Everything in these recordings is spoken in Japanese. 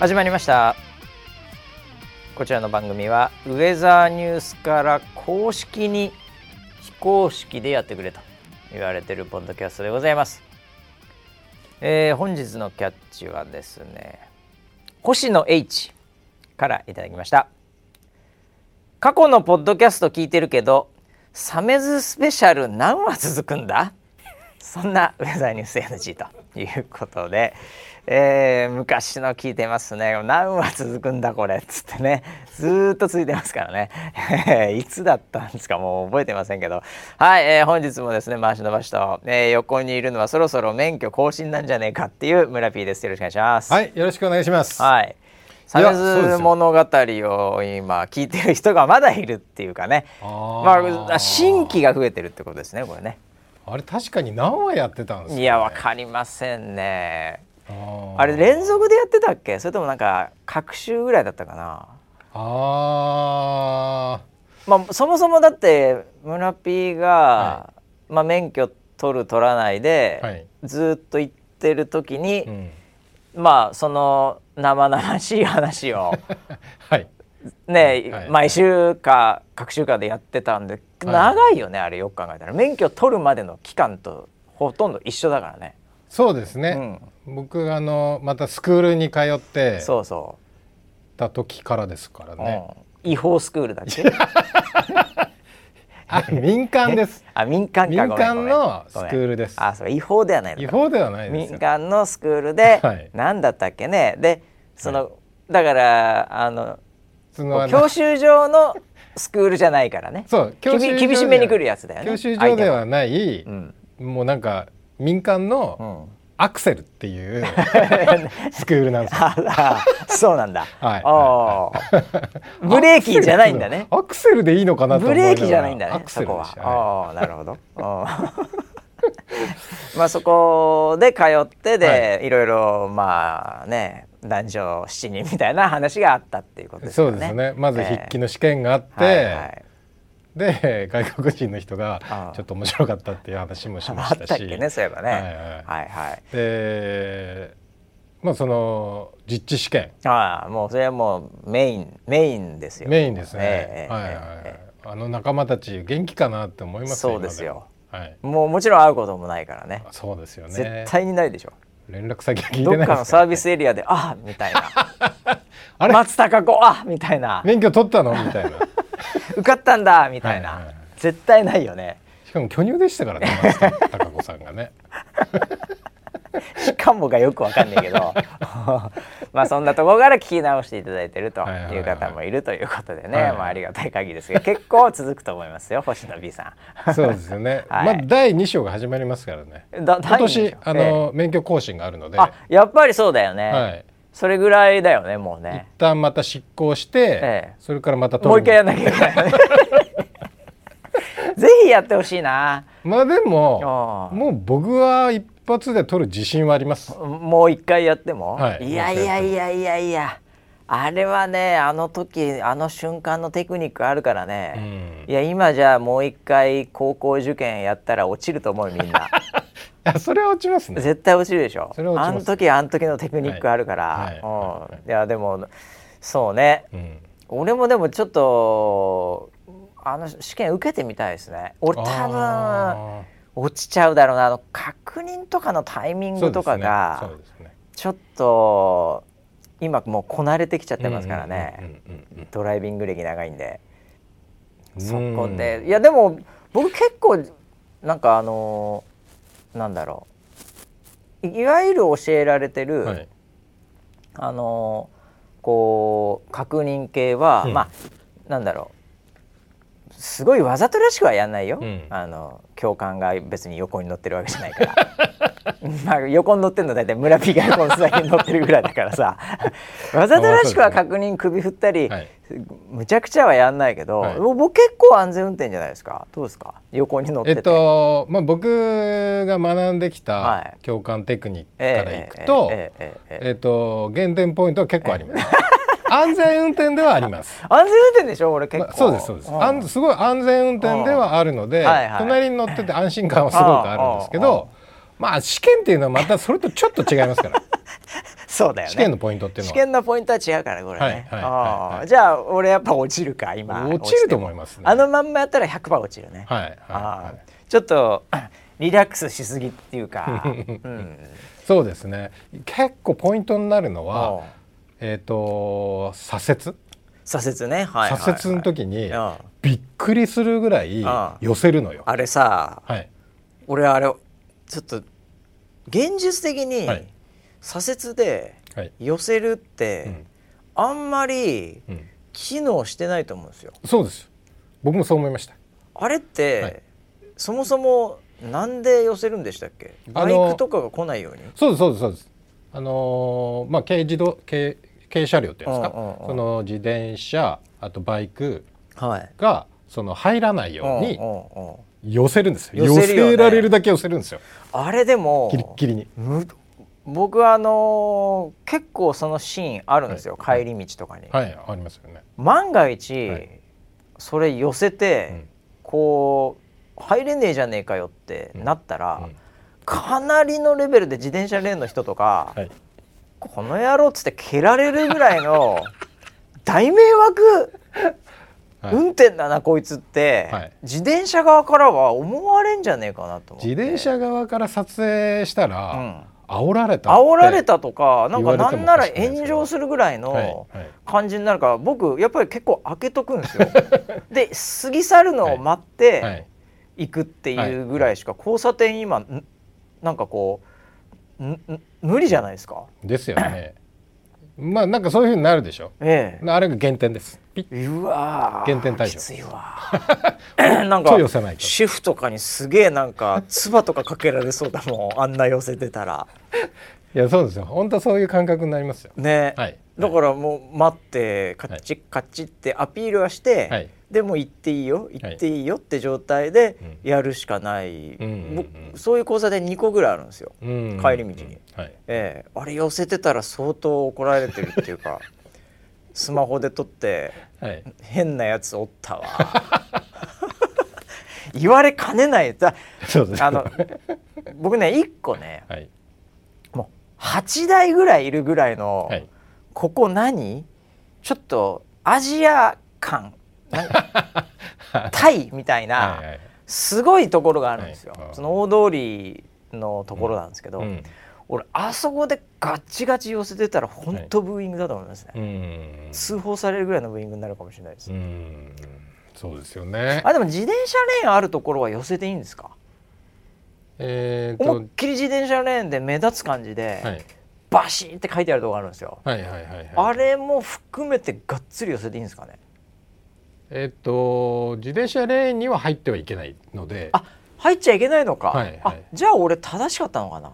始まりました。こちらの番組はウェザーニュースから公式に非公式でやってくれと言われているポッドキャストでございます、えー、本日のキャッチはですね星野 H からいただきました。過去のポッドキャスト聞いてるけどサメズスペシャル何話続くんだ？そんなウェザーニュース NG ということで、えー、昔の聞いてますね。何話続くんだこれっつってね。ずっと続いてますからね。いつだったんですかもう覚えてませんけど。はい、えー、本日もですね回し伸ばしと、えー、横にいるのはそろそろ免許更新なんじゃねえかっていう村 P です。よろしくお願いします。はいよろしくお願いします。はい。サメズ物語を今聞いてる人がまだいるっていうかね。まあ新規が増えてるってことですねこれね。あれ確かに何話やってたんですか、ね、いやわかりませんねあれ連続でやってたっけ？それともなんか各週ぐらいだったかな。あまあそもそもだって村 P が、はい、まあ、免許取る取らないで、はい、ずっと行ってる時に、うん、まあその生々しい話を、はい、ね、はい、毎週か各週かでやってたんで、長いよねあれよく考えたら。免許取るまでの期間とほとんど一緒だからね。そうですね、うん、僕あのまたスクールに通ってそうそう。た時からですからね、うん、違法スクールだっけ？あ民間です。あ民間民間のスクールです。あそう違法ではない違法ではない民間のスクールで、はい、何だったっけね？でその、はい、だからあの教習所のスクールじゃないからね。そう厳しめに来るやつだよね。教習所ではない、うん、もうなんか民間の、アクセルっていう スクールなんですよ。そうなんだ。はい。ブレーキじゃないんだね。アクセルでいいのかなブレーキじゃないんだね。そこは。ああ、なるほど。まあそこで通ってで、い、ろいろまあね男女7人みたいな話があったっていうことですね。そうですね。まず筆記の試験があって、はいはい、で外国人の人がちょっと面白かったっていう話もしましたし。あったっけねそういえばね。はいはい。はいはい、でまあその実地試験。ああもうそれはもうメインメインですよ。メインですね。えー、はいはい。えー、あの仲間たち元気かなって思いますそうですよ。はい、もうもちろん会うこともないからね。そうですよね。絶対にないでしょ。連絡先聞いてないどっかのサービスエリアであみたいな あれ？松たか子あみたいな免許取ったの？みたいな受かったんだみたいな、はいはい、絶対ないよね。しかも巨乳でしたからね松たか子さんがね。しかもがよくわかんないけど。まあそんなところから聞き直していただいてるという方もいるということでね、はいはい、まあありがたい限りですが結構続くと思いますよ星野 B さん。そうですよね、はい、まあ第2章が始まりますからね。今年あの、えー、免許更新があるので。やっぱりそうだよね、はい、それぐらいだよねもうね。一旦また執行して、ええ、それからまたもう一回やんなきゃいけない、ね、ぜひやってほしいな。まあでももう僕は一発で取る自信はあります。もう一回やっても、はい、いやいやいやいやいや。あれはねあの時あの瞬間のテクニックあるからね、うん、いや今じゃあもう一回高校受験やったら落ちると思うみんな。いやそれは落ちますね。絶対落ちるでしょ。あの時あの時のテクニックあるから、はい。はい、い。やでもそうね、うん、俺もでもちょっとあの試験受けてみたいですね。俺多分落ちちゃうだろうな。あの確認とかのタイミングとかが、ね、ちょっと今もうこなれてきちゃってますからね。ドライビング歴長いんで。そこで。いやでも僕結構なんかあのなんだろう。いわゆる教えられてる、はい、あのこう確認系は、うん、まあなんだろうすごいわざとらしくはやんないよ、うん、あの教官が別に横に乗ってるわけじゃないから。まあ横に乗ってるの大体村ピがこの先に乗ってるぐらいだからさ。わざとらしくは確認首振ったり、はい、むちゃくちゃはやんないけど、はい、僕結構安全運転じゃないですか？どうですか？横に乗ってえっとまあ、僕が学んできた教官テクニックからいくと,、えっと減点ポイントは結構あります。安全運転ではあります。安全運転でしょ、俺結構。まあ、そうですそうです。あん。すごい安全運転ではあるので、はいはい、隣に乗ってて安心感はすごくあるんですけど、まあ試験っていうのはまたそれとちょっと違いますから。そうだよね。試験のポイントっていうのは。試験のポイントは違うからこれ。ね、はいはいはい、じゃあ俺やっぱ落ちるか今。落ちると思います、ね、あのまんまやったら100%落ちるね。はい、はい、ちょっと リラックスしすぎっていうか、うん、そうですね。結構ポイントになるのはえっ、ー、と左折？左折ね、はい、左折の時にびっくりするぐらい寄せるのよ。あれさ、はい、俺あれちょっと現実的に左折で寄せるって、あんまり機能してないと思うんですよ。そうです。僕もそう思いました。あれって、はい、そもそもなんで寄せるんでしたっけ？バイクとかが来ないように？そうですそうですそうです。あのー、まあ軽自動軽軽車両っていうんですか、うんうんうん、その自転車あとバイクが、はい、その入らないように、うんうんうん。寄せるんですよ。寄せられるだけ寄せるんですよ。あれでもキリッキリに。僕はあのー、結構そのシーンあるんですよ、はい、帰り道とかに。はいありますよね。万が一、はい、それ寄せて、うん、こう入れねえじゃねえかよってなったら、うん。うん、かなりのレベルで自転車レーンの人とか、はい、この野郎っつって蹴られるぐらいの 大迷惑はい、運転だなこいつって、はい、自転車側からは思われんじゃねえかなと自転車側から撮影したら、うん、煽られた煽られたとかなんかなんなら炎上するぐらいの感じになるから僕やっぱり結構開けとくんですよ。で過ぎ去るのを待って行くっていうぐらいしか交差点今なんかこう無理じゃないですか？ですよね。まあなんかそういうふうになるでしょ。ええ、あれが減点です。うわ減点対象。きついわ。なんか主婦とかにすげえなんか唾とかかけられそうだもんあんな寄せてたら。いやそうですよ本当そういう感覚になりますよ。ね。はい。だからもう待ってカッチカッチってアピールはして。はいでも行っていいよ行っていいよって状態でやるしかない、そういう講座で2個ぐらいあるんですよ、帰り道に、はい。えー、あれ寄せてたら相当怒られてるっていうか スマホで撮って、はい、変なやつおったわ。言われかねない。だあの僕ね1個ね、はい、もう8台ぐらいいるぐらいの、はい、ここ何？ちょっとアジア感 タイみたいなすごいところがあるんですよ。その大通りのところなんですけど、うん、俺あそこでガッチガチ寄せてたら本当ブーイングだと思いますね、はい、通報されるぐらいのブーイングになるかもしれないです、そうですよね。あでも自転車レーンあるところは寄せていいんですか？えー、思いっきり自転車レーンで目立つ感じで、はい、バシーって書いてあるとこあるんですよ、はいはいはいはい、あれも含めてがっつり寄せていいんですかね？えっと自転車レーンには入ってはいけないので。あ入っちゃいけないのか、はいはい、あじゃあ俺正しかったのかな。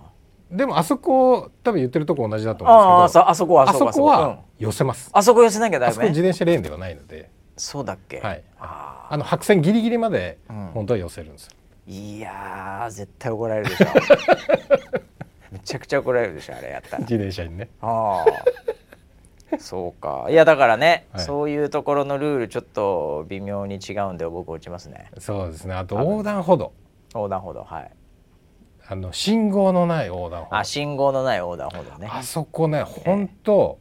でもあそこ多分言ってるとこ同じだと思うんですけどあそこあそこは寄せます、あそこ寄せなきゃダメ？あそこ自転車レーンではないので。そうだっけ？はい。あの白線ギリギリまで本当は寄せるんですよ、うん、いや絶対怒られるでしょ。めちゃくちゃ怒られるでしょあれやったら。自転車にね。ああそうか。いやだからね、はい、そういうところのルールちょっと微妙に違うんで僕落ちますね。そうですね。あと横断歩道。横断歩道はい。あの信号のない横断歩道。あ信号のない横断歩道ね。あそこね本当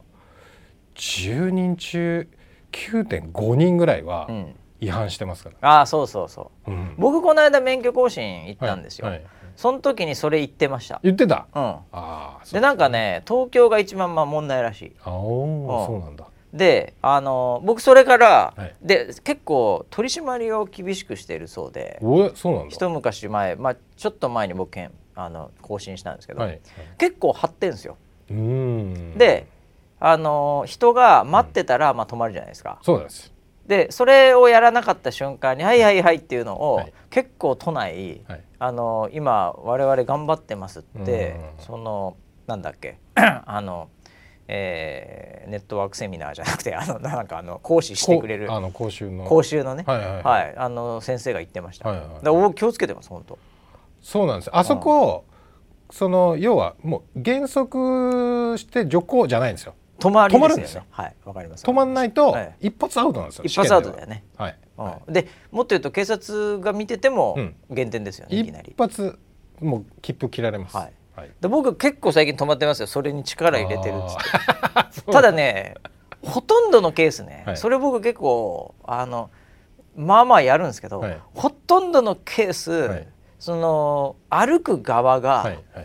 10人中9.5人ぐらいは違反してますから、うん、あそうそうそう、うん、僕この間免許更新行ったんですよ、はいはいその時にそれ言ってました。言ってた？うん。あでなんかね東京が一番まあ問題らしい。あお、そうなんだ。であの僕それから、はい、で結構取り締まりを厳しくしているそうでおそうなんだ。一昔前、まあ、ちょっと前に僕あの更新したんですけど、はいはい、結構張ってんですよ。であの人が待ってたら、まあ、止まるじゃないですか。そうですでそれをやらなかった瞬間に「はいはいはい」っていうのを、はい、結構都内、はい、あの今我々頑張ってますって、そのなんだっけ あの、えー、ネットワークセミナーじゃなくて あのなんかあの講師してくれるあの講習の。講習のね、はい、はいはい、あの先生が言ってました。はいはい、だ気をつけてます本当。そうなんです。あそこ、うん、その要はもう減速して徐行じゃないんですよ。止まりですよ、ね、はいわかります。止まんないと一発アウトなんですよ、一発アウトだよね。は。い、うん、でもっと言うと警察が見てても減点ですよね、いきなり。一発もう切符切られます、はい。はい、で僕結構最近止まってますよ。それに力入れてるっつって。ただねほとんどのケースね、はい、それ僕結構あのまあまあやるんですけど、はい、ほとんどのケース、はい、その歩く側が、はいは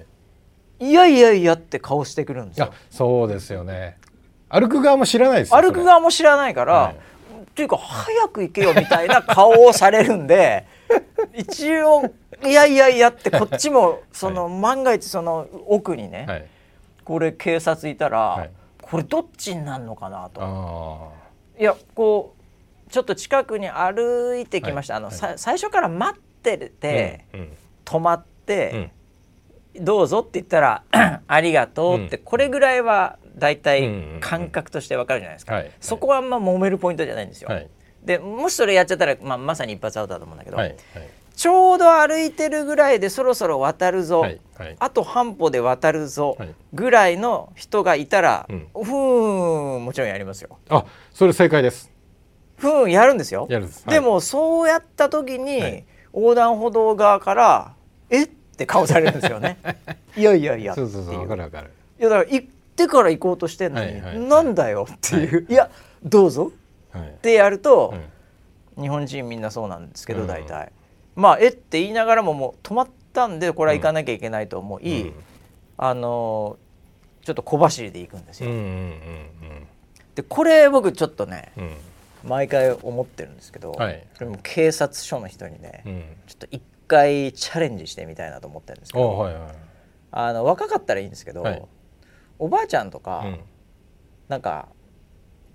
い、いやいやいやって顔してくるんですよ。そうですよね歩く側も知らないです歩く側も知らないから、はい、っていうか早く行けよみたいな顔をされるんで 一応いやいやいやってこっちもその、万が一その奥にね、これ警察いたら、これどっちになるのかなと。いやこうちょっと近くに歩いてきました、あの、最初から待ってて、止まって、どうぞって言ったら ありがとうって、これぐらいは大体感覚としてわかるじゃないですか、そこはあんま揉めるポイントじゃないんですよ。でもしそれやっちゃったら、まあ、まさに一発アウトだと思うんだけど、はい。はい、ちょうど歩いてるぐらいでそろそろ渡るぞ、はい。はい、あと半歩で渡るぞぐらいの人がいたら、うん、ふーんもちろんやりますよ。あそれ正解です。ふーんやるんですよ。でもそうやった時に、横断歩道側から「えっ?」て顔されるんですよね。いやいやいやそうそうそう分かる分かる。いやだから行ってから行こうとしてんのに、はいはい、なんだよっていう、い、やどうぞ。ってやると、日本人みんなそうなんですけど大体、まあえって言いながらももう止まったんでこれは行かなきゃいけないと思い、あのちょっと小走りで行くんですよ。でこれ僕ちょっとね、毎回思ってるんですけど、はい、それも警察署の人にね、ちょっと一回チャレンジしてみたいなと思ってるんですけど、はいはい、あの若かったらいいんですけど、はい、おばあちゃんとか、うん、なんか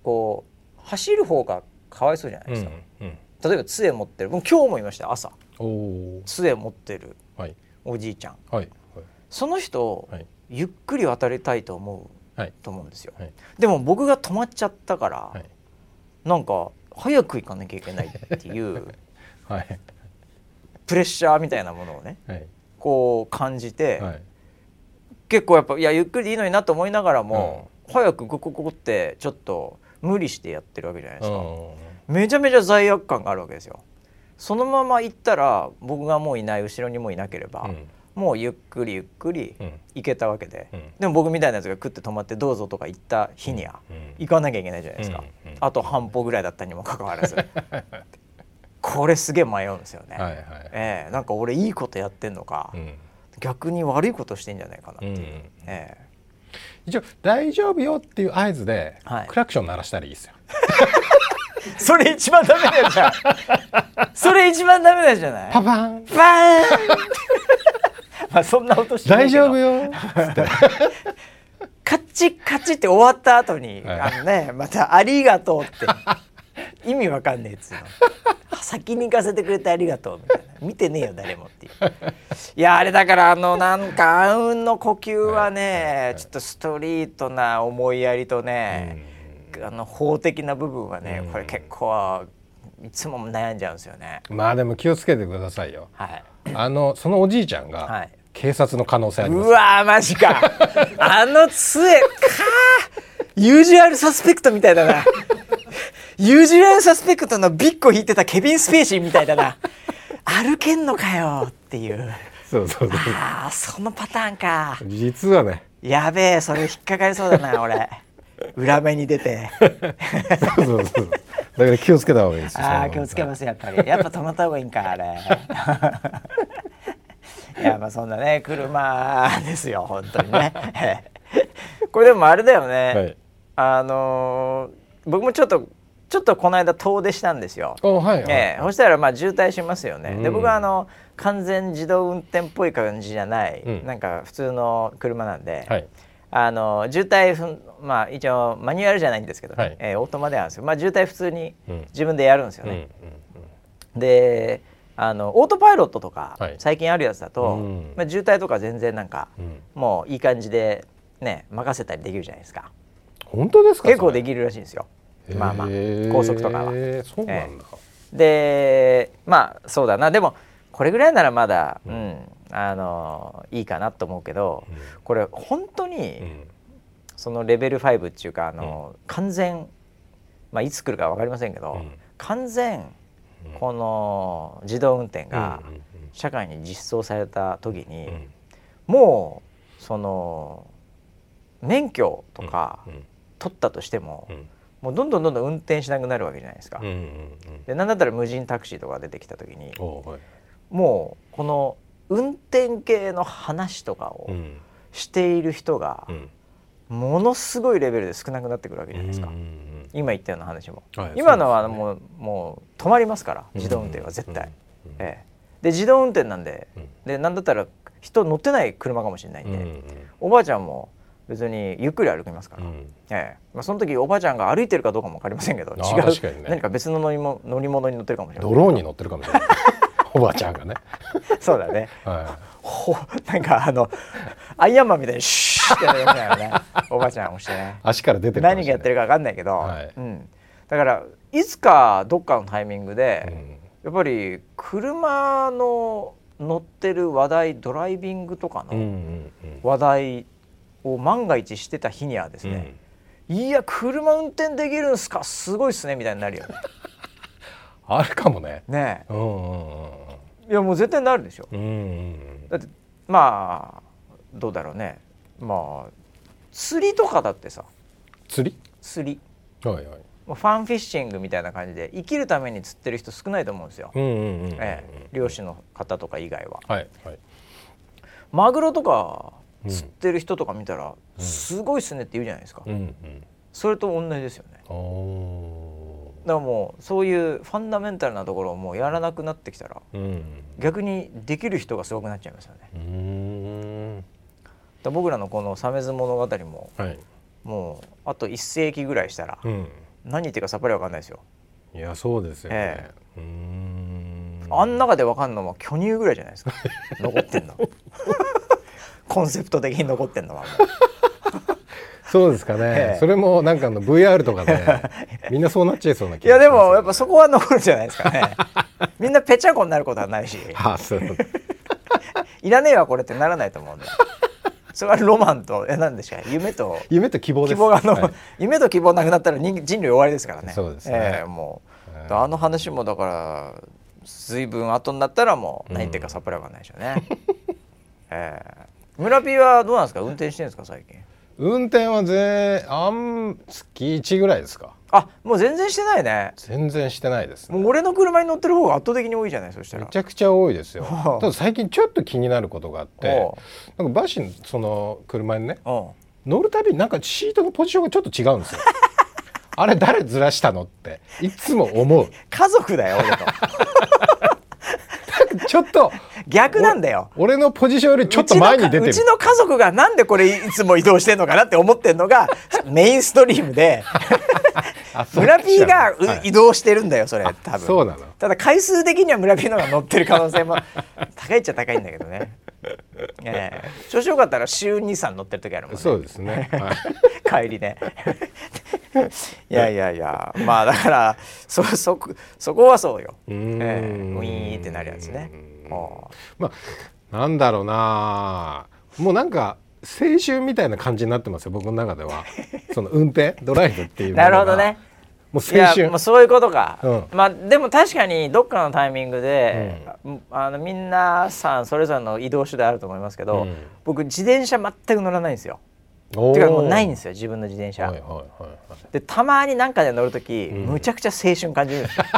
こう走る方がかわいそうじゃないですか、うんうん、例えば杖持ってる。もう今日もいました朝。杖持ってるおじいちゃん、はいはい、その人、はい、ゆっくり渡りたいと思う、と思うんですよ、でも僕が止まっちゃったから、はい、なんか早く行かなきゃいけないっていう、プレッシャーみたいなものをね、こう感じて、結構やっぱいやゆっくりでいいのになと思いながらも、早くグコグコってちょっと無理してやってるわけじゃないですか。めちゃめちゃ罪悪感があるわけですよ。そのまま行ったら僕がもういない後ろにもいなければ、うん、もうゆっくりゆっくり行けたわけで、うん、でも僕みたいなやつが食って止まってどうぞとか行った日には行かなきゃいけないじゃないですか、あと半歩ぐらいだったにもかかわらず。これすげえ迷うんですよね、はいはい、えー、なんか俺いいことやってんのか、うん、逆に悪いことしてんじゃないかなっていう、えー一応大丈夫よっていう合図で、クラクション鳴らしたらいいですよ。それ一番ダメなやつじゃん。それ一番ダメなやつじゃない？パパン。パーン。まあそんな音して大丈夫よ。カチカチって終わった後に、はい、あのねまたありがとうって意味わかんねえっつうの。先に行かせてくれてありがとうみたいな。見てねえよ誰もっていう。いやあれだからあのなんか暗雲の呼吸はねちょっとストリートな思いやりとねあの法的な部分はねこれ結構いつも悩んじゃうんですよね。まあでも気をつけてくださいよ、はい、あのそのおじいちゃんが、はい。警察の可能性あります。うわマジか。あの杖かユージュアルサスペクトみたいだなユージュアルサスペクトのびっこを引いてたケビン・スペーシーみたいだな。歩けんのかよっていう。そうそうそう。ああそのパターンか。実はね。やべえそれ引っかかりそうだな俺。裏目に出て。そうそうそう。だから気をつけた方がいいですああ気をつけますやっぱり。やっぱ止まった方がいいんかあれ。いやまあそんなね車ですよ本当にね。これでもあれだよね、はい、あのー、僕もちょっとちょっとこの間遠出したんですよ。はいはい、えー、そしたらまあ渋滞しますよね。うん、で僕はあの完全自動運転っぽい感じじゃない、うん、なんか普通の車なんで、はい、あの渋滞まあ一応マニュアルじゃないんですけど、ね。はい、えー、オートマであるんですよ。まあ渋滞普通に自分でやるんですよね。うん、であのオートパイロットとか、はい、最近あるやつだと、まあ、渋滞とか全然なんか、もういい感じでね任せたりできるじゃないですか。本当ですか？結構できるらしいんですよ。まあまあ高速とかは。そうなんだ、でまあそうだな。でもこれぐらいならまだ、うん、うん、あのいいかなと思うけど、うん、これ本当に、うん、そのレベル5っていうかあの、完全、まあ、いつ来るか分かりませんけど、完全この自動運転が社会に実装された時に、もうその免許とか取ったとしても、もうどんどんどんどん運転しなくなるわけじゃないですか。でなんだったら無人タクシーとか出てきた時に、もうこの運転系の話とかをしている人が、ものすごいレベルで少なくなってくるわけじゃないですか。今言ったような話も、はい、今のはもう,、もう止まりますから自動運転は絶対。ええ、で自動運転なんで,、でなんだったら人乗ってない車かもしれないんで、おばあちゃんも別にゆっくり歩きますから、うん、ええ。まあ、その時おばあちゃんが歩いてるかどうかも分かりませんけど違う、ね、何か別の乗りも乗り物に乗ってるかもしれない。ドローンに乗ってるかもしれない。おばあちゃんがね。そうだね、はい、ほなんかあのアイアンマンみたいにシュッてやるみたいなねおばあちゃんをしてね。足から出てる何がやってるか分かんないけど、はい、うん、だからいつかどっかのタイミングで、うん、やっぱり車の乗ってる話題ドライビングとかの話題を万が一してた日にはですね、うん、いや車運転できるんすか？すごいっすねみたいになるよね。あるかもね。ねえ。うんうんうんいやもう絶対なるでしょ。うんうん、だってまあどうだろうねまあ釣りとかだってさ釣り？釣り。はいはい。ファンフィッシングみたいな感じで生きるために釣ってる人少ないと思うんですよ、漁師の方とか以外は、はいはい、マグロとか釣ってる人とか見たら、うん、すごいっすねって言うじゃないですか、それと同じですよね。だからもうそういうファンダメンタルなところをもうやらなくなってきたら、うん、逆にできる人がすごくなっちゃいますよね。だ僕らのこの「鮫洲物語も」はい、もうあと1世紀ぐらいしたら、うん。何言ってるかさっぱりわかんないですよ。いやそうですよね、ええ、あん中でわかんのも巨乳ぐらいじゃないですか。残ってんの コンセプト的に残ってんのは そうですかね、ええ、それもなんかの VR とかで みんなそうなっちゃいそうな気がいやでもやっぱそこは残るんじゃないですかね。みんなぺちゃこになることはないし。あそう。いらねえわこれってならないと思うんで。それはロマンとえ何でしょう夢と夢と希望希望がの、はい、夢と希望なくなったら人人類終わりですからね。そうですね、えー、もう、あの話もだから随分後になったらもう何言ってるかさっぱりわかんないでしょうね、えー、村ピーはどうなんですか？運転してるんですか最近？運転はぜあん月1ぐらいですか。あもう全然してないね。全然してないです、ね、もう俺の車に乗ってる方が圧倒的に多いじゃないそしたら。めちゃくちゃ多いですよ。ただ最近ちょっと気になることがあってなんかバシのその車にね乗るたびになんかシートのポジションがちょっと違うんですよ。あれ誰ずらしたのっていつも思う。家族だよ俺と ちょっと逆なんだよ。俺のポジションよりちょっと前に出てる。うちの家族がなんでこれいつも移動してんのかなって思ってんのが メインストリームで 村 P が、移動してるんだよそれ多分。そうなの。ただ回数的には村 P の方が乗ってる可能性も高いっちゃ高いんだけどねえー、調子よかったら週23乗ってる時あるもんね。そうですね、帰りね。いやいやいやまあだからそそそこはそうよ。う、えー、ウィーンってなるやつね。まあなんだろうな。もうなんか青春みたいな感じになってますよ僕の中では。その運転ドライブっていう なるほどねもう青春。もうそういうことか、うん、まあでも確かにどっかのタイミングで、うん、あのみんなさんそれぞれの移動手段あると思いますけど、うん、僕自転車全く乗らないんですよ。てかもうないんですよ自分の自転車、はいはいはいはい、でたまに何かで乗る時、むちゃくちゃ青春感じるんですよ。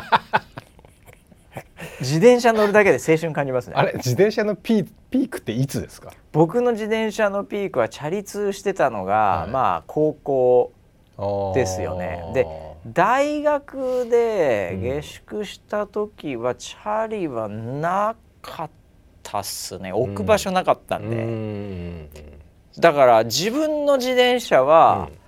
自転車乗るだけで青春感じますね。あれ自転車のピーピークっていつですか？僕の自転車のピークはチャリ通してたのが、はい、まあ高校ですよね。で大学で下宿した時はチャリはなかったっすね。置く場所なかったんで、うん、だから自分の自転車は、うん、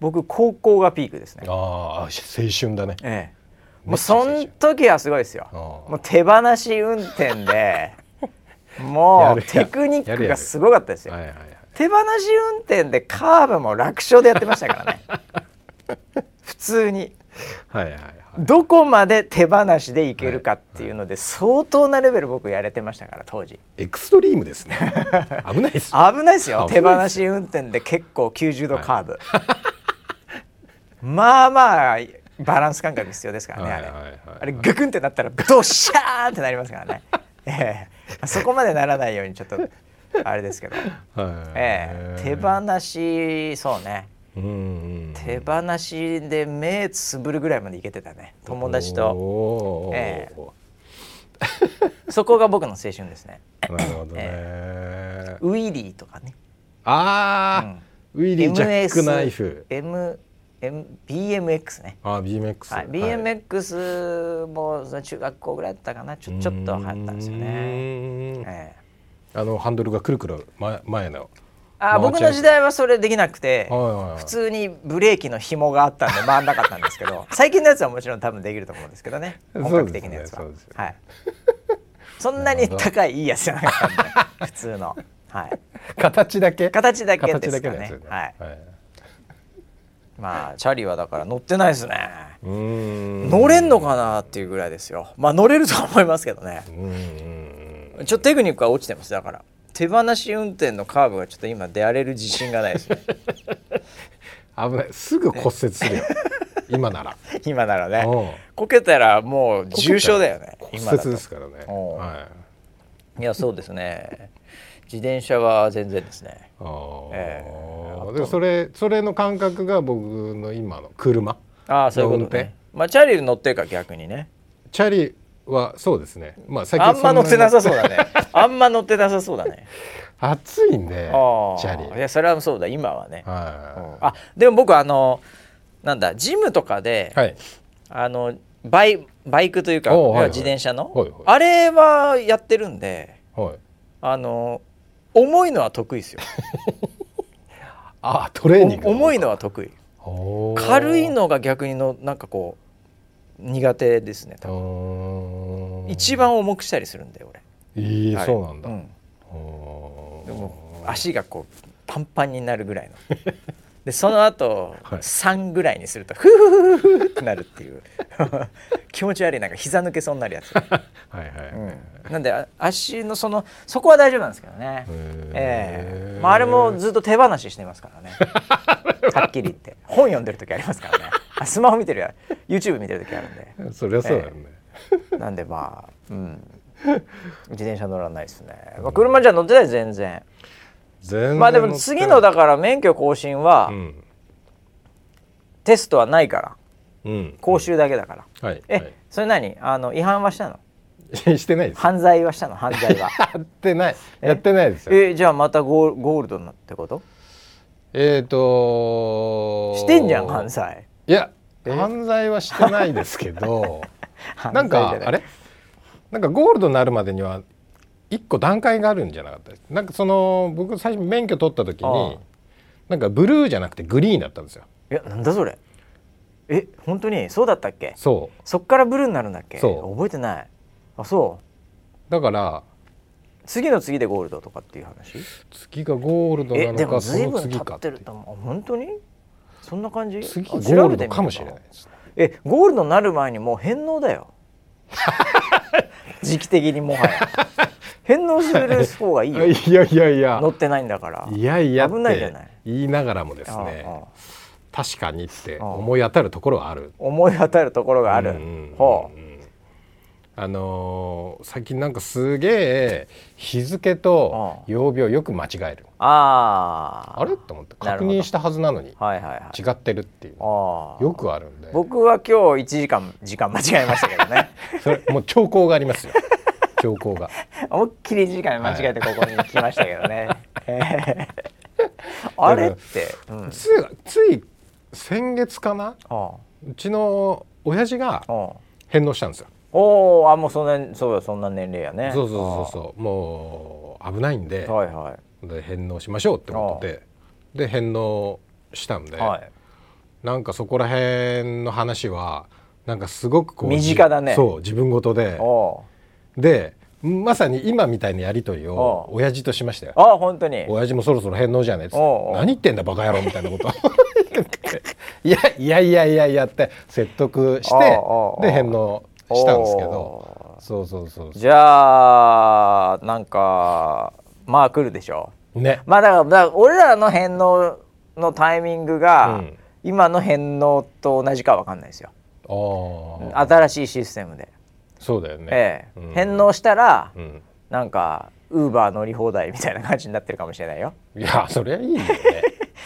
僕高校がピークですね。ああ青春だね。ええ。もうそん時はすごいですよ。もう手放し運転で もうテクニックがすごかったですよ。手放し運転でカーブも楽勝でやってましたからね。普 通に。はいはいはい、どこまで手放しでいけるかっていうので、相当なレベル僕やれてましたから当時。エクストリームですね。危ないです危ないですよ。手放し運転で結構90度カーブ、はい、まあまあバランス感覚必要ですからね、あれ、はいはいはい、あれ。グクンってなったらドッシャーってなりますからね、えー、そこまでならないようにちょっとあれですけど、ええ、手放しそうね手放しで目つぶるぐらいまでいけてたね。友達と、ええ、そこが僕の青春ですね。なるほどね、えー、ウィリーとかね。ああ、うん、ウィリージャックナイフ。M M BMX ね。あ BMX、はい、BMX も中学校ぐらいだったかな。ちょちょっと流行ったんですよね、えー、あのハンドルがくるくる前前のあ僕の時代はそれできなくて、普通にブレーキの紐があったんで回んなかったんですけど 最近のやつはもちろん多分できると思うんですけどね。本格的なやつは、ね、はい。そんなに高いいいやつじゃなかったんで普通の、はい、形だけ？形だけですかね、ね、はい、はい、まあチャリはだから乗ってないですね。乗れんのかなっていうぐらいですよ。まあ乗れると思いますけどね。ちょっとテクニックは落ちてます。だから手放し運転のカーブがちょっと今出られる自信がないですね。危ない。すぐ骨折するよ。今なら。今ならね。こけたらもう重傷だよね。骨折ですからね、はい、いやそうですね。自転車は全然ですね。えー、でそれそれの感覚が僕の今の車？ああそういうことね。まあチャリ乗ってるか逆にね。チャリはそうですね。まあ最近あんま乗ってなさそうだね。あんま乗ってなさそうだね。暑いんでチャリ。いやそれはそうだ今はね。はい、あでも僕あのなんだジムとかで、はい、あのバイバイクというか、はいはい、自転車の、はいはい、あれはやってるんで、はい、あの重いのは得意ですよ。あトレーニング重いのは得意。軽いのが逆にのなんかこう苦手ですね多分。一番重くしたりするんで俺。えい、そうなんだ、うん、でも足がこうパンパンになるぐらいの。でその後、はい、3ぐらいにするとフフフフフってなるっていう。気持ち悪い。なんか膝抜けそうになるやつ。はいはい、うん、なんで足のそのそこは大丈夫なんですけどね。ええ。ー、まあ、あれもずっと手放ししてますからね。はっきり言って。本読んでる時ありますからねスマホ見てるや YouTube 見てる時あるんで。そりゃそうだよね、えー、なんでまあうん。自転車乗らないですね、まあ、車じゃ乗ってない全然。まあでも次のだから免許更新は、うん、テストはないから、うん、講習だけだから、うん、はい、え、はい、それ何？あの違反はしたの？してない犯罪はしたの？犯罪は。やってない。やってないですよ。えじゃあまたゴーゴールドなってこと？えっ、ー、としてんじゃん犯罪いや犯罪はしてないですけど なんかあれ？なんかゴールドになるまでには一個段階があるんじゃなかったです。なんかその僕最初免許取った時になんかブルーじゃなくてグリーンだったんですよ。いやなんだそれ？え本当に？そうだったっけ？そう。そっからブルーになるんだっけ？そう。覚えてない。あそう。だから次の次でゴールドとかっていう話？次がゴールドなのかその次かってると本当に？そんな感じ？次ゴールドか。もしれないですえゴールドになる前にもう返納だよ。時期的にもはや。返納する方がいいよ。いやいやいや乗ってないんだから。いやいや危ないじゃない？言いながらもですね。確かにって思い当たるところはある。思い当たるところがある、うん、ほうあのー、最近なんかすげえ日付と曜日をよく間違える。ああ。れ？と思って。確認したはずなのに。違ってるっていう。よくあるんで。僕は今日1時間時間間違えましたけどね。それもう兆候がありますよ。兆候が。思いっきり時間間違えてここに来ましたけどね、あれ？って、うん、つつい先月かな？うちの親父が返納したんですよおおあもうそんなそうそんな年齢やね。そうそうそうそう。もう危ないんで,、はいはい、で返納しましょうってことで。で返納したんで、はい、なんかそこら辺の話はなんかすごくこう身近だね。そう自分事で。でまさに今みたいなやり取りを親父としましたよ。あ本当に。親父もそろそろ返納じゃねえっつって。何言ってんだバカ野郎みたいなこと。いやいやいやいやいやって説得してで返納したんですけどそうそうそうじゃあなんかまあ来るでしょ。うね。まあだからだから俺らの返納のタイミングが、うん、今の返納と同じかわかんないですよ。新しいシステムで。そうだよね、ええ、うん、返納したら、うん、なんかウーバー乗り放題みたいな感じになってるかもしれないよ。いやそりゃいいよね。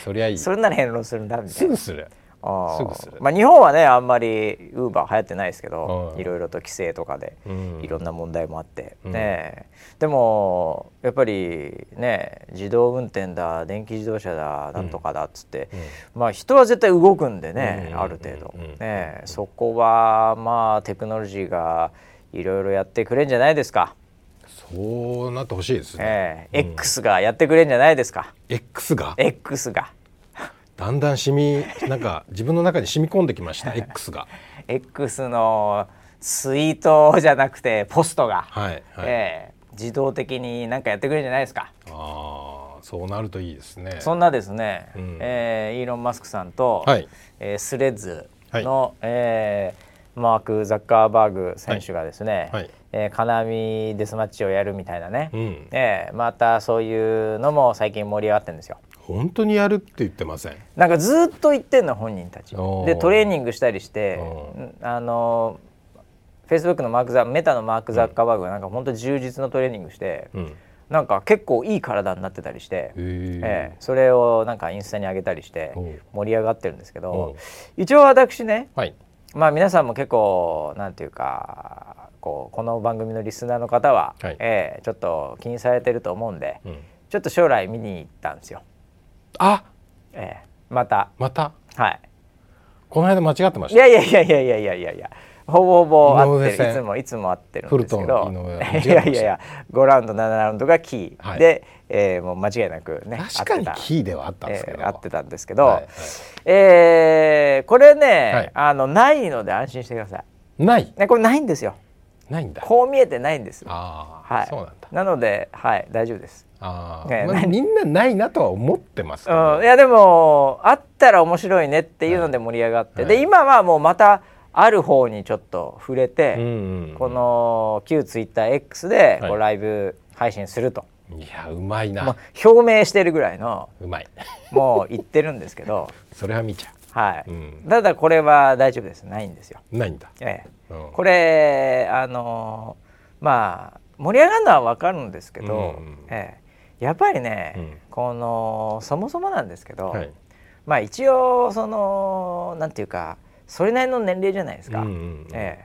そりゃいい。それなら返納するんだみたいな。すぐするすぐする。まあ日本はねあんまりウーバー流行ってないですけどい。ろいろと規制とかでいろんな問題もあって、うん、ねでもやっぱりね自動運転だ電気自動車だなんとかだっつって、うん、まあ人は絶対動くんでね、うん、ある程度、ねそこはまあテクノロジーがいろいろやってくれんじゃないですか。そうなってほしいですね、えー、X がやってくれんじゃないですか。X が？X がだんだん染みなんか自分の中に染み込んできました X が。X のツイートじゃなくてポストが、はいはい、えー、自動的に何かやってくれるんじゃないですか。ああそうなるといいですね。そんなですね、うん、えー、イーロン・マスクさんと、はい、えー、スレッズの、はい、えー、マーク・ザッカーバーグ選手がですね、はい。はい、えー、金網デスマッチをやるみたいなね、うん、えー、またそういうのも最近盛り上がってるんですよ。本当にやるって言ってません。なんかずっと言ってんの本人たち。でトレーニングしたりしてあのフェイスブックのマークザメタのマーク・ザッカーバーグがなんか本当充実のトレーニングして、うん、なんか結構いい体になってたりして、えー、それをなんかインスタに上げたりして盛り上がってるんですけど一応私ね、はい、まあ皆さんも結構なんていうかこうこの番組のリスナーの方は、はい、えー、ちょっと気にされてると思うんで、うん、ちょっと将来見に行ったんですよ。あええまた。また？はい。この間間違ってました？いやいやいやいやいやいやいや。ほぼほぼ合ってる。いつもいつも合ってるんですけど。いやいやいや5ラウンド7ラウンドがキー、はい、で、えー、もう間違いなくね確かにキーではあったんですけど、えー、合ってたんですけど、はいはい、えー、これね、はい、あのないので安心してください。ない？ねこれないんですよ。ないんだ。こう見えてないんですああ、はい、そうなんだ。なのではい大丈夫ですあねまあ、みんなないなとは思ってますけど、うん、いやでもあったら面白いねっていうので盛り上がって、はい、で今はもうまたある方にちょっと触れて、うんうん、この旧ツイッター X でこうライブ配信すると、はい、いやうまいな、表明してるぐらいのうまい。もう言ってるんですけど。それは見ちゃう。はい、うん、ただこれは大丈夫です。ないんですよ。ないんだ、ええ、うん、これあのー、まあ盛り上がるのは分かるんですけど、うんうん、ええやっぱりね、うん、このそもそもなんですけど、はい、まあ一応そのなんていうかそれなりの年齢じゃないですか、うんうんうん、ええ、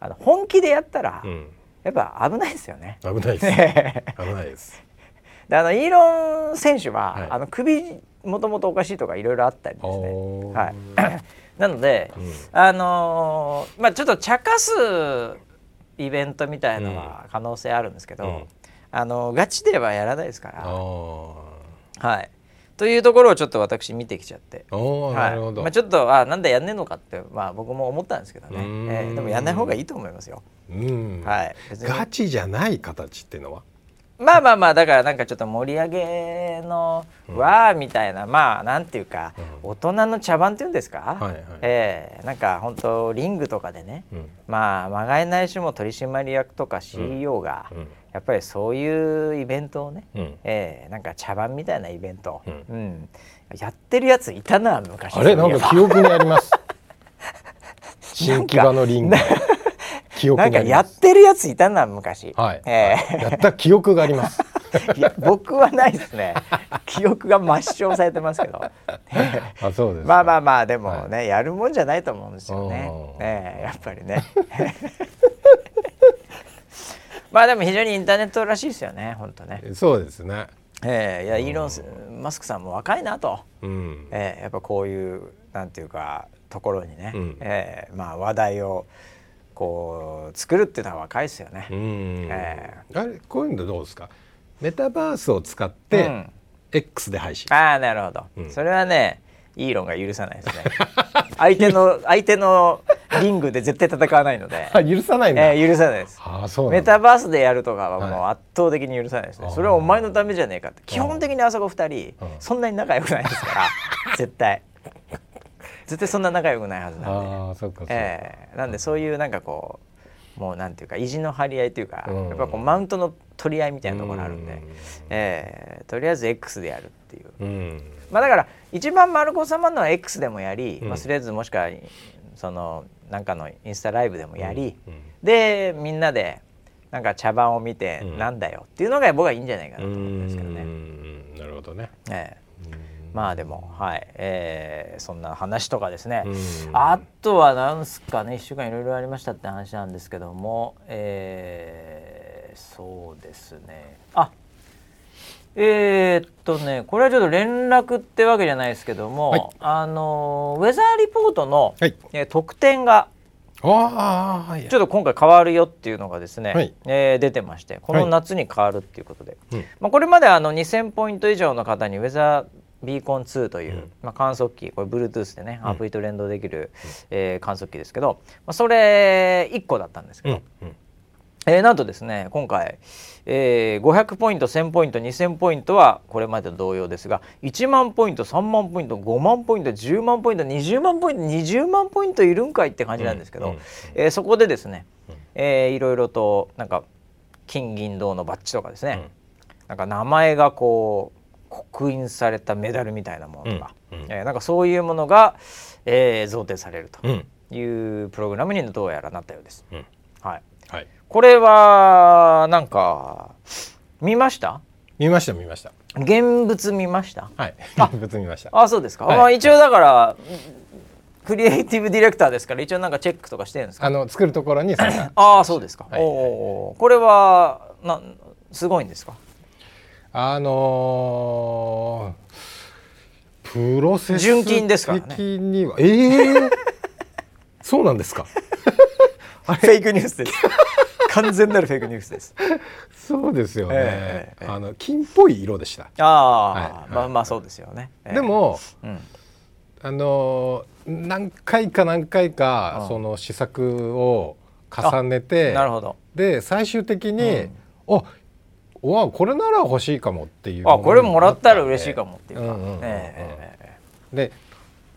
あの本気でやったら、うん、やっぱ危ないですよね。危ないです。危ないです。であのイーロン選手は、はい、あの首もともとおかしいとかいろいろあったりですね。はい。なので、うん、あのー、まあちょっと茶化すイベントみたいのは可能性あるんですけど。うんあのガチではやらないですから。はい。というところをちょっと私見てきちゃって、はい。まあ、ちょっとあなんだやんねえのかって、まあ、僕も思ったんですけどね、えー、でもやんない方がいいと思いますよ。はい、ガチじゃない形っていうのは？まあまあまあだからなんかちょっと盛り上げのわーみたいな、まあなんていうか、大人の茶番っていうんですか、はいはい、えー、なんか本当リングとかでね、うん、まあまがいないしも取締役とか CEO が、うん。うんやっぱりそういうイベントをね、うん、えー、なんか茶番みたいなイベント、うん、うん、やってるやついたな昔。あれ？なんか記憶にあります？新木場のリング記憶なんかやってるやついたな昔、はい、えー、やった記憶があります。いや僕はないですね。記憶が抹消されてますけど。あそうですまあまあまあでもね、はい、やるもんじゃないと思うんですよね。ねやっぱりねまあでも非常にインターネットらしいですよね本当ね。そうですね。えー、いやイーロンマスクさんも若いなと、うん、えー、やっぱこういうなんていうかところにね、うん、えー、まあ話題をこう作るっていうのは若いですよね。えー、あれこういうのどうですか？メタバースを使って、うん、X で配信。ああなるほど、うん、それはねイーロンが許さないですね。相手の相手のリングで絶対戦わないので。許さないんだ、えー、許さないです。あそうメタバースでやるとかはもう圧倒的に許さないですね、はい、それはお前のためじゃねえかって。基本的にあそこ2人そんなに仲良くないですから。絶対。絶対そんな仲良くないはずなんで。あそっかえー、なんでそういうなんかこうもうなんていうか意地の張り合いというか、やっぱこうマウントの取り合いみたいなところがあるんで、ん。えー、とりあえず X でやるっていう、まあだから一番丸子様のは X でもやり、まあ、スレッズもしくはそのなんかのインスタライブでもやり、でみんなでなんか茶番を見て、なんだよっていうのが僕はいいんじゃないかなと思うんですけどね。なるほどね、ええ。まあでもはい、えー、そんな話とかですね、あとはなんすかね。1週間いろいろありましたって話なんですけども、えー、そうですね。あえー、っとねこれはちょっと連絡ってわけじゃないですけども、はい、あのウェザーリポートの、はい、えー、特典があちょっと今回変わるよっていうのがですね、はい、えー、出てましてこの夏に変わるっていうことで、はい、まあ、これまであの2000ポイント以上の方にウェザービーコン2という、うん、まあ、観測器これ Bluetooth でね、アプリと連動できる、うん、えー、観測器ですけど、まあ、それ1個だったんですけど、うん。うんえー、なんとですね今回、えー、500ポイント1000ポイント2000ポイントはこれまでと同様ですが1万ポイント3万ポイント5万ポイント10万ポイント20万ポイント20万ポイントいるんかいって感じなんですけど、うんうん、えー、そこでですね、えー、いろいろとなんか金銀銅のバッジとかですね、うん、なんか名前がこう刻印されたメダルみたいなものとか、うんうん、えー、なんかそういうものが、えー、贈呈されるというプログラムにどうやらなったようです。はい、これはなんか見ました？見ました見ました。現物見ました？はい。現物見ました。あそうですか、はい、まあ一応だからクリエイティブディレクターですから一応なんかチェックとかしてるんですか？あの作るところに ああそうですか、はい、おこれはなすごいんですか？あのー、プロセス純金ですからね。には。ええー、そうなんですか？フェイクニュースです。完全なるフェイクニュースです。そうですよね、えーえー、あの金っぽい色でした。ああ、はい、まあまあそうですよね、えー、でも、うん、あの何回か何回かその試作を重ねてなるほど。で最終的に、うん、あわこれなら欲しいかもっていうあこれもらったら嬉しいかもっていうか、で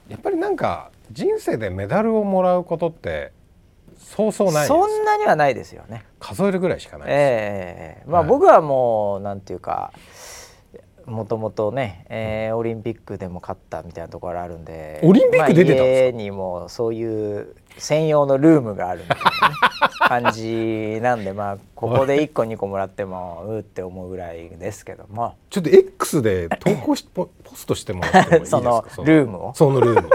やっぱりなんか人生でメダルをもらうことってそうそうないそんなにはないですよね。数えるぐらいしかないええー、まあ、はい、僕はもうなんていうかもともとね、えー、オリンピックでも勝ったみたいなところあるんでオリンピック出てたんですか、まあ、家にもそういう専用のルームがあるみたいな、ね、感じなんで まあここで1個2個もらってもうって思うぐらいですけども。ちょっと X で投稿し ポポストしてもらってもいいですか？そのルームを？そのルーム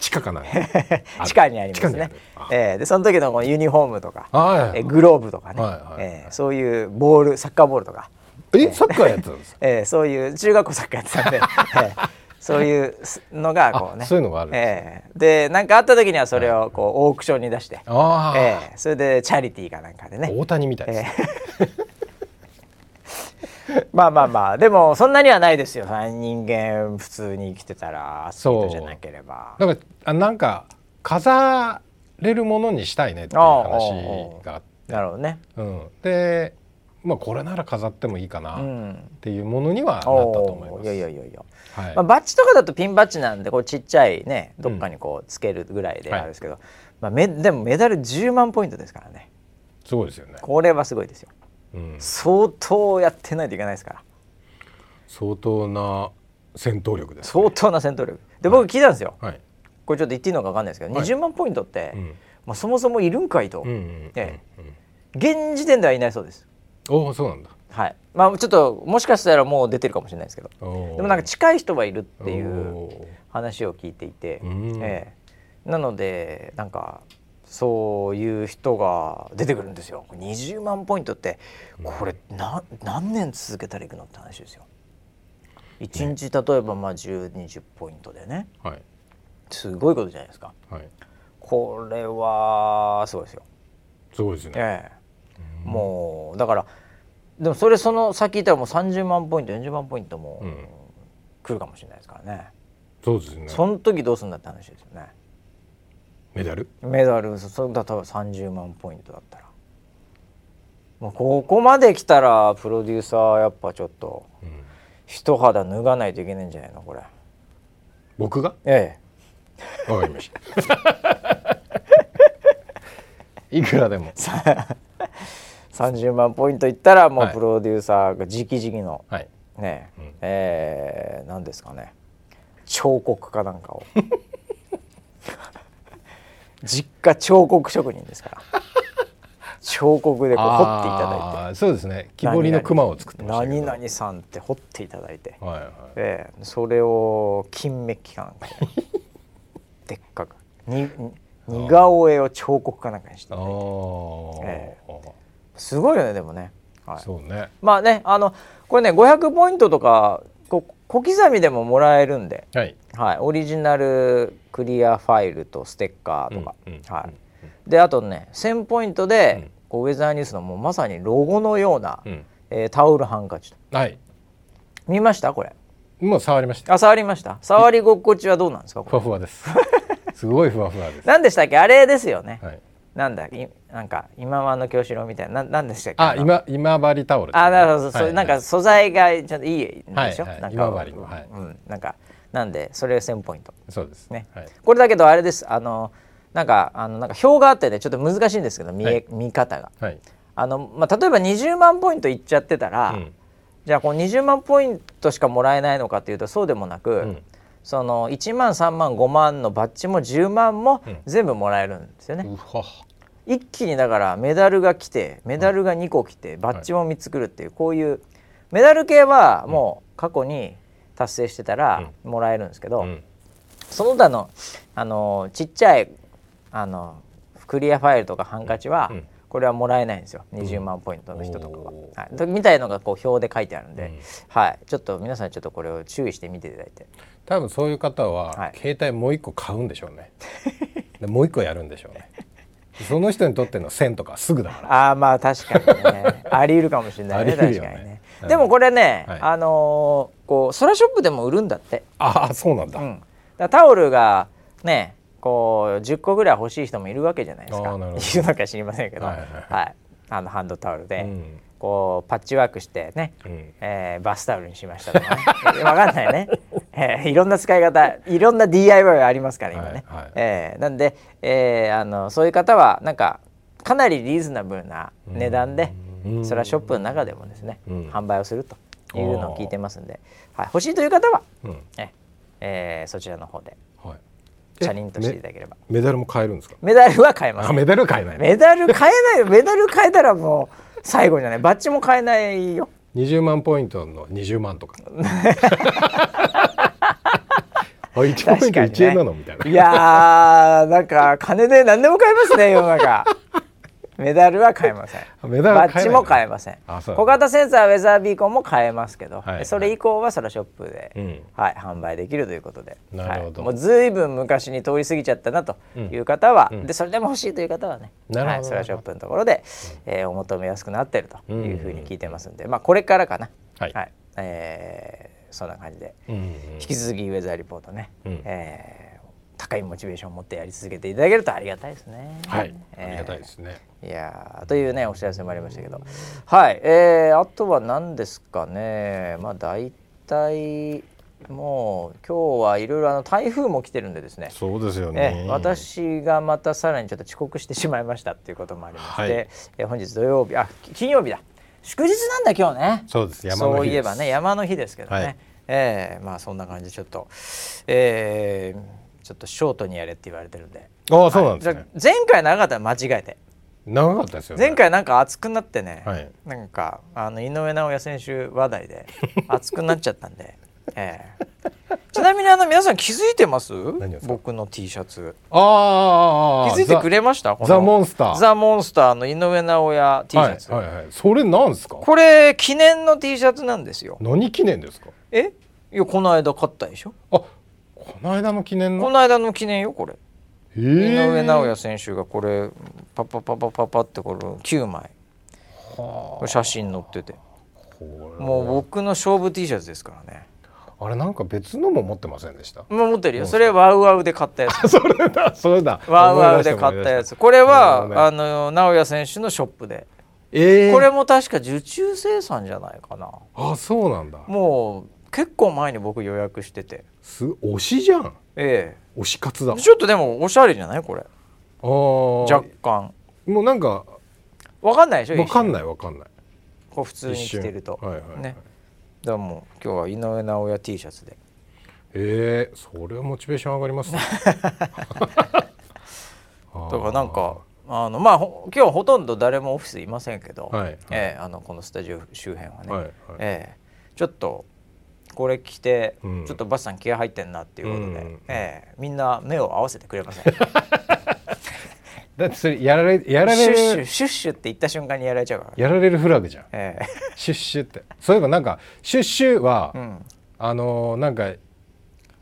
地下かな地下 にありますね。えー、でその時のユニフォームとか、はい、えグローブとかね、はいはい、えー、そういうボールサッカーボールとか。えサッカーやってたんですか、えー、そういう中学校サッカーやってたんで、えーそういうのがこうね。そういうのがあるんでえー、でなんかあった時にはそれをこうオークションに出して、えー、それでチャリティーかなんかでね。大谷みたいです、えー、まあまあまあでもそんなにはないですよ。人間普通に生きてたらアスリートじゃなければ。だからなんか飾れるものにしたいねっていう話があって。なるほどね、うん、でまあこれなら飾ってもいいかなっていうものにはなったと思います、いやいやいやいや。はい、まあ、バッジとかだとピンバッジなんでこうちっちゃいねどっかにこうつけるぐらいであるんですけど、うんはい、まあ、めでもメダル10万ポイントですからね。すごいですよね。これはすごいですよ、うん、相当やってないといけないですから。相当な戦闘力です、ね、相当な戦闘力。で僕聞いたんですよ、はい、これちょっと言っていいのか分かんないですけど、はい、20万ポイントって、うん、まあ、そもそもいるんかいと、うんうん、ええ、現時点ではいないそうです。おおそうなんだ。はい。まあちょっともしかしたらもう出てるかもしれないですけど。でもなんか近い人はいるっていう話を聞いていて、ええ、なのでなんかそういう人が出てくるんですよ。20万ポイントってこれな何年続けたらいくのって話ですよ。1日例えばまあ1020ポイントでね、はい、すごいことじゃないですか、はい、これはすごいですよ。すごいですね、ええ、もうだからでもそれその先いたらもう30万ポイント40万ポイントも来るかもしれないですからね、そうですね。その時どうするんだって話ですよねメダル？メダルそれだったら30万ポイントだったら。もうここまで来たらプロデューサーやっぱちょっと一肌脱がないといけないんじゃないのこれ。僕が？ええ。わかりました。いくらでも。30万ポイントいったらもうプロデューサーが直々の、はい、ね、うん、えー、何ですかね。彫刻家なんかを実家彫刻職人ですから。彫刻でこう彫っていただいて。そうですね。木彫りの熊を作ってました何々さんって彫っていただいて、はいはい。えー、それを金メッキかなんかでっかく。に似顔絵を彫刻かなんかにして、ね、えー、すごいよねでもね、はい、そうね。まあねあのこれね500ポイントとかこ小刻みでももらえるんで、はい、はい、オリジナルクリアファイルとステッカーとか、うんうん、はい、であとね1000ポイントで、うん、こうウェザーニュースのもうまさにロゴのような、うん、えー、タオルハンカチはい。見ました？これ。もう触りました。あ触りました？触り心地はどうなんですか？ふわふわです。すごいふわふわです。何でしたっけ？あれですよね、はい、なんだいなんか今はの京志郎みたいななんでしたっけ？あ今今治タオル、ね、あなるほど、はい、なんか素材がちょっといいでしょ、はいはい、今治の、はい、うん、なんかなんでそれ1000ポイント。そうです。ね、はい、これだけどあれです。あのなんかあのなんか表があってねちょっと難しいんですけど見え、見方が、はい、あのまあ、例えば20万ポイントいっちゃってたら、うん、じゃあこの20万ポイントしかもらえないのかっていうとそうでもなく、うん、その1万3万5万のバッジも10万も全部もらえるんですよね。うん、一気にだからメダルが来てメダルが2個来てバッジも3つ来るっていうこういうメダル系はもう過去に達成してたらもらえるんですけど、その他のあのちっちゃいあのクリアファイルとかハンカチは、これはもらえないんですよ。20万ポイントの人とかは、はい、みたいのがこう表で書いてあるんで、うん、はい、ちょっと皆さんちょっとこれを注意して見ていただいて。多分そういう方は、携帯もう一個買うんでしょうね。でもう一個やるんでしょうねその人にとっての線とかすぐだから。ああまあ確かにね。あり得るかもしれないねね。確かにね、うん、でもこれね、はい、あのー、こう空ショップでも売るんだって。ああそうなんだ,、うん、だタオルがねこう10個ぐらい欲しい人もいるわけじゃないですか。いるのか知りませんけど、はい、はい、あのハンドタオルで、うん、こうパッチワークしてね、うん、えー、バスタオルにしましたとかね。分かんないね、えー、いろんな使い方いろんな DIY がありますから今ね、はいはい、えー、なんで、えー、あのそういう方はなんかかなりリーズナブルな値段で、うん、それはショップの中でもですね、うん、販売をするというのを聞いてますんで、はい、欲しいという方は、うん、ええー、そちらの方でチャリンとしていただければ。メダルも買えるんですか？メダルは買えます。メダル買えない、メダル買えないメダル買えたらもう最後じゃない。バッジも買えないよ20万ポイントの20万とか。あ1ポイント1円なの、ね、みたいな。いやーなんか金で何でも買えますね世の中メダルは買えません。メダルバッジも買えません。小型センサーウェザービーコンも買えますけど、はい、それ以降はそのショップで、うん、はい、販売できるということで。なるほど、はい、もうずいぶん昔に通り過ぎちゃったなという方は、うん、でそれでも欲しいという方はね、はい、それはショップのところで、うん、えー、お求めやすくなっているというふうに聞いてますんで、まあ、これからかな、はい。はい。えー、そんな感じで、引き続きウェザーリポートね、うん、えー高いモチベーションを持ってやり続けていただけるとありがたいですね。はい、えー、ありがたいですね。いやというねお知らせもありましたけど、はい、えー、あとは何ですかね。まあ大体もう今日はいろいろあの台風も来てるんでですね。そうですよね。私がまたさらにちょっと遅刻してしまいましたっていうこともありまして、はい、え本日土曜日あ金曜日だ祝日なんだ今日ね。そうです山の日そういえばね山の日ですけどね。はい、えー、まあそんな感じでちょっと、えー、ちょっとショートにやれって言われてるんで。ああそうなんですね、前回長かったら間違えて。長かったですよ、ね、前回なんか熱くなってね、はい、なんかあの井上尚弥選手話題で 熱くなっちゃったんで、ええ、ちなみにあの皆さん気づいてます？僕の T シャツ。ああ気づいてくれました？ザ・モンスター。ザ・モンスターの井上尚弥 T シャツ、はいはいはい、それなんですか？これ記念の T シャツなんですよ。何記念ですか？え？いやこの間買ったでしょ。あこの間の記念の？この間の記念よこれ。井上尚弥選手がこれパパパパパパってこれ9枚。写真載ってて。もう僕の勝負 T シャツですからね。あれなんか別のも持ってませんでした？もう持ってるよ。それワウワウで買ったやつ。それだそれだ。ワウワウで買ったやつ。これは、ね、あの直哉選手のショップで。えー、これも確か受注生産じゃないかな。あそうなんだ。もう結構前に僕予約してて。す推しじゃん。ええ。推し活だ。ちょっとでもおしゃれじゃないこれ。あ若干。もうなんかわかんないでしょ？わかんないわかんない。こう普通に着てると、はいはいはい、ね。だもう今日は井上尚弥 T シャツで。ええー、それはモチベーション上がりますね。だからなんかあのまあ今日はほとんど誰もオフィスいませんけど、はいはい、えー、あのこのスタジオ周辺はね、はいはい、えー、ちょっとこれ着て、うん、ちょっとバスさん気合入ってんなっていうことで、うん、えー、みんな目を合わせてくれません。だってそれやられやられるシュッシュシュッシュって言った瞬間にやられちゃうから。やられるフラグじゃん、えー、シュッシュって。そういえばなんかシュッシュは、うん、あのー、なんか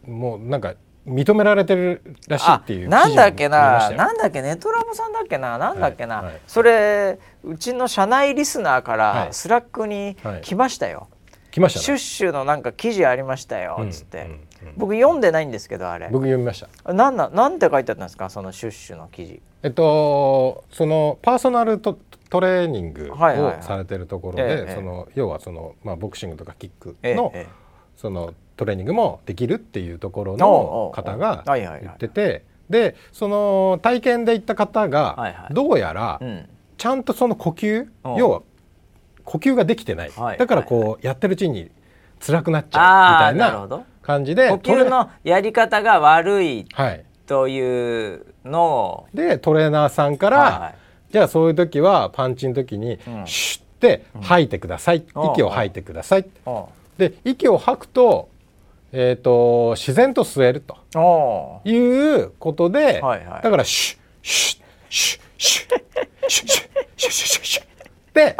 もうなんか認められてるらしいっていうなんだっけななんだっけねとらぼさんだっけななんだっけな、はい。はい、それうちの社内リスナーから Slackに来ましたよ、はい来ました、ね、シュッシュのなんか記事ありましたよっつって、うんうん。うん、僕読んでないんですけどあれ。僕読みました。なんななんて書いてあったんですかそのシュッシュの記事。えっとそのパーソナルトトレーニングをされてるところで、はいはいはい、その要はその、まあ、ボクシングとかキックの、ええ、そのトレーニングもできるっていうところの方が言っててでその体験で行った方がどうやらちゃんとその呼吸要は呼吸ができてない、だからこうやってるうちに辛くなっちゃうみたいな感じで呼吸のやり方が悪いというのを、でトレーナーさんから、じゃあそういう時はパンチの時にシュッて吐いてください、息を吐いてください、で息を吐くとえーと、自然と吸えると。いうことで、はいはい、だからシュッシュッシュッシュッシュッシュッシュッシュッシュッシュッって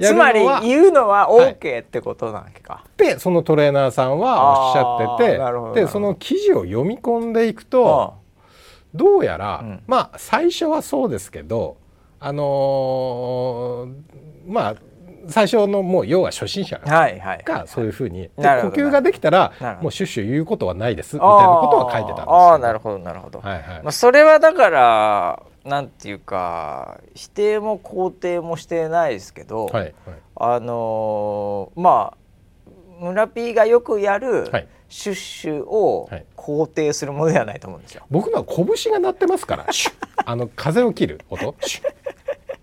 つまり言うのは OK ってことなんか、はい、でそのトレーナーさんはおっしゃっててでその記事を読み込んでいくとどうやら、うん、まあ最初はそうですけどあのー、まあ最初のもう要は初心者がそういうふうに、呼吸ができたらもうシュッシュ言うことはないですみたいなことは書いてたんですああなるほどなるほど、はいはい。まあ、それはだからなんていうか否定も肯定もしてないですけど、はいはい、あのー、まあ村 P がよくやる、シュッシュを肯定するものではないと思うんですよ。僕のは拳が鳴ってますから、あの風を切る音、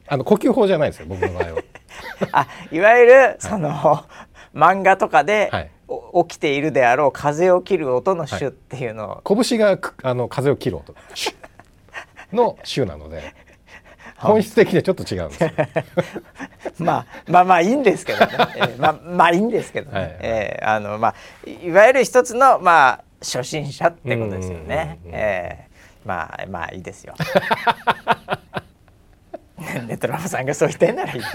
あの呼吸法じゃないですよ、僕の場合は。あいわゆるその、はい、漫画とかで、はい、起きているであろう風を切る音の種っていうのを、はい、拳があの風を切る音の種なので本質的にはちょっと違うんです まあまあまあいいんですけどね、えー、まあまあいいんですけどね、はい、えー、あのまあいわゆる一つのまあ初心者ってことですよね。えー、まあまあいいですよ。ネトラボさんがそう言ってんならいいです。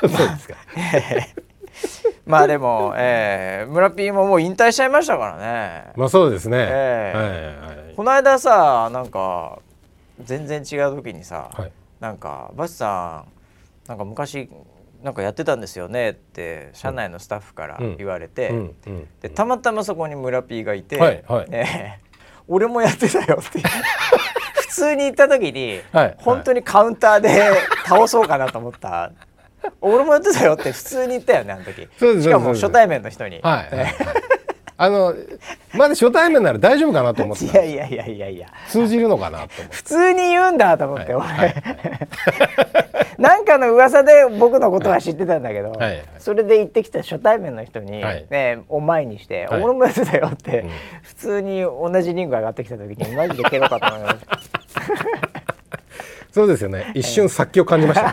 そうですか。まあ でも、えー、村 P ももう引退しちゃいましたからね。まあそうですね。えー、はいはい、この間さなんか全然違う時にさ、はい、なんかバスさんなんか昔なんかやってたんですよねって社内のスタッフから言われて、うん。うん、でたまたまそこに村 P がいて、はい。はい、えー、俺もやってたよって 普通に行った時に、はい、本当にカウンターで倒そうかなと思った俺もやってたよって普通に言ったよねあの時。しかも初対面の人に、はい、あのまだ初対面なら大丈夫かなと思っていやいやいやいやいや。通じるのかなと普通に言うんだと思って、はい、俺、はい、なんかの噂で僕のことは知ってたんだけど、はい、それで行ってきた初対面の人に、ね、お前にして「俺もやってたよ」って、うん、普通に同じリング上がってきた時にマジで蹴ろうかと思いました。そうですよね。一瞬殺気を感じました、ね。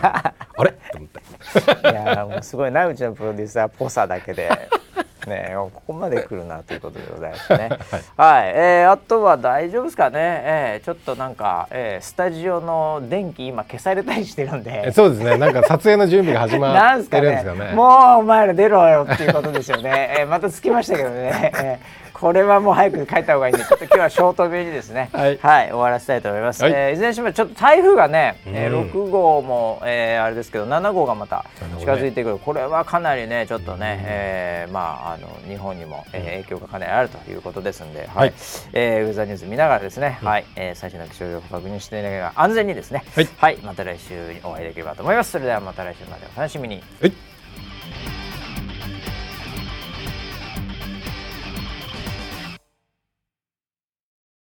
あれ？と思って。いやもうすごいなうちのプロデューサーっぽさだけで。ね、ここまで来るなということでございますね。はい、はい、えー、あとは大丈夫ですかね。えー、ちょっとなんか、えー、スタジオの電気今消されたりしてるんで。そうですね。なんか撮影の準備が始まってるんです かね。もうお前ら出ろよっていうことですよね。えー、またつきましたけどね。えーこれはもう早く帰った方がいいんでちょっと今日はショートめにですね。はい、はい、終わらせたいと思います、はい、えー、いずれにしてもちょっと台風がね、うん、えー、6号も、えー、あれですけど7号がまた近づいてくる、これはかなりねちょっとね、うん、えー、まああの日本にも、えー、影響がかなりあるということですんで、はい、えー、ウェザーニュース見ながらですね、うん、はい、えー、最新の気象情報を確認していながら安全にですね、はい、はい、また来週お会いできればと思います。それではまた来週までお楽しみに。はい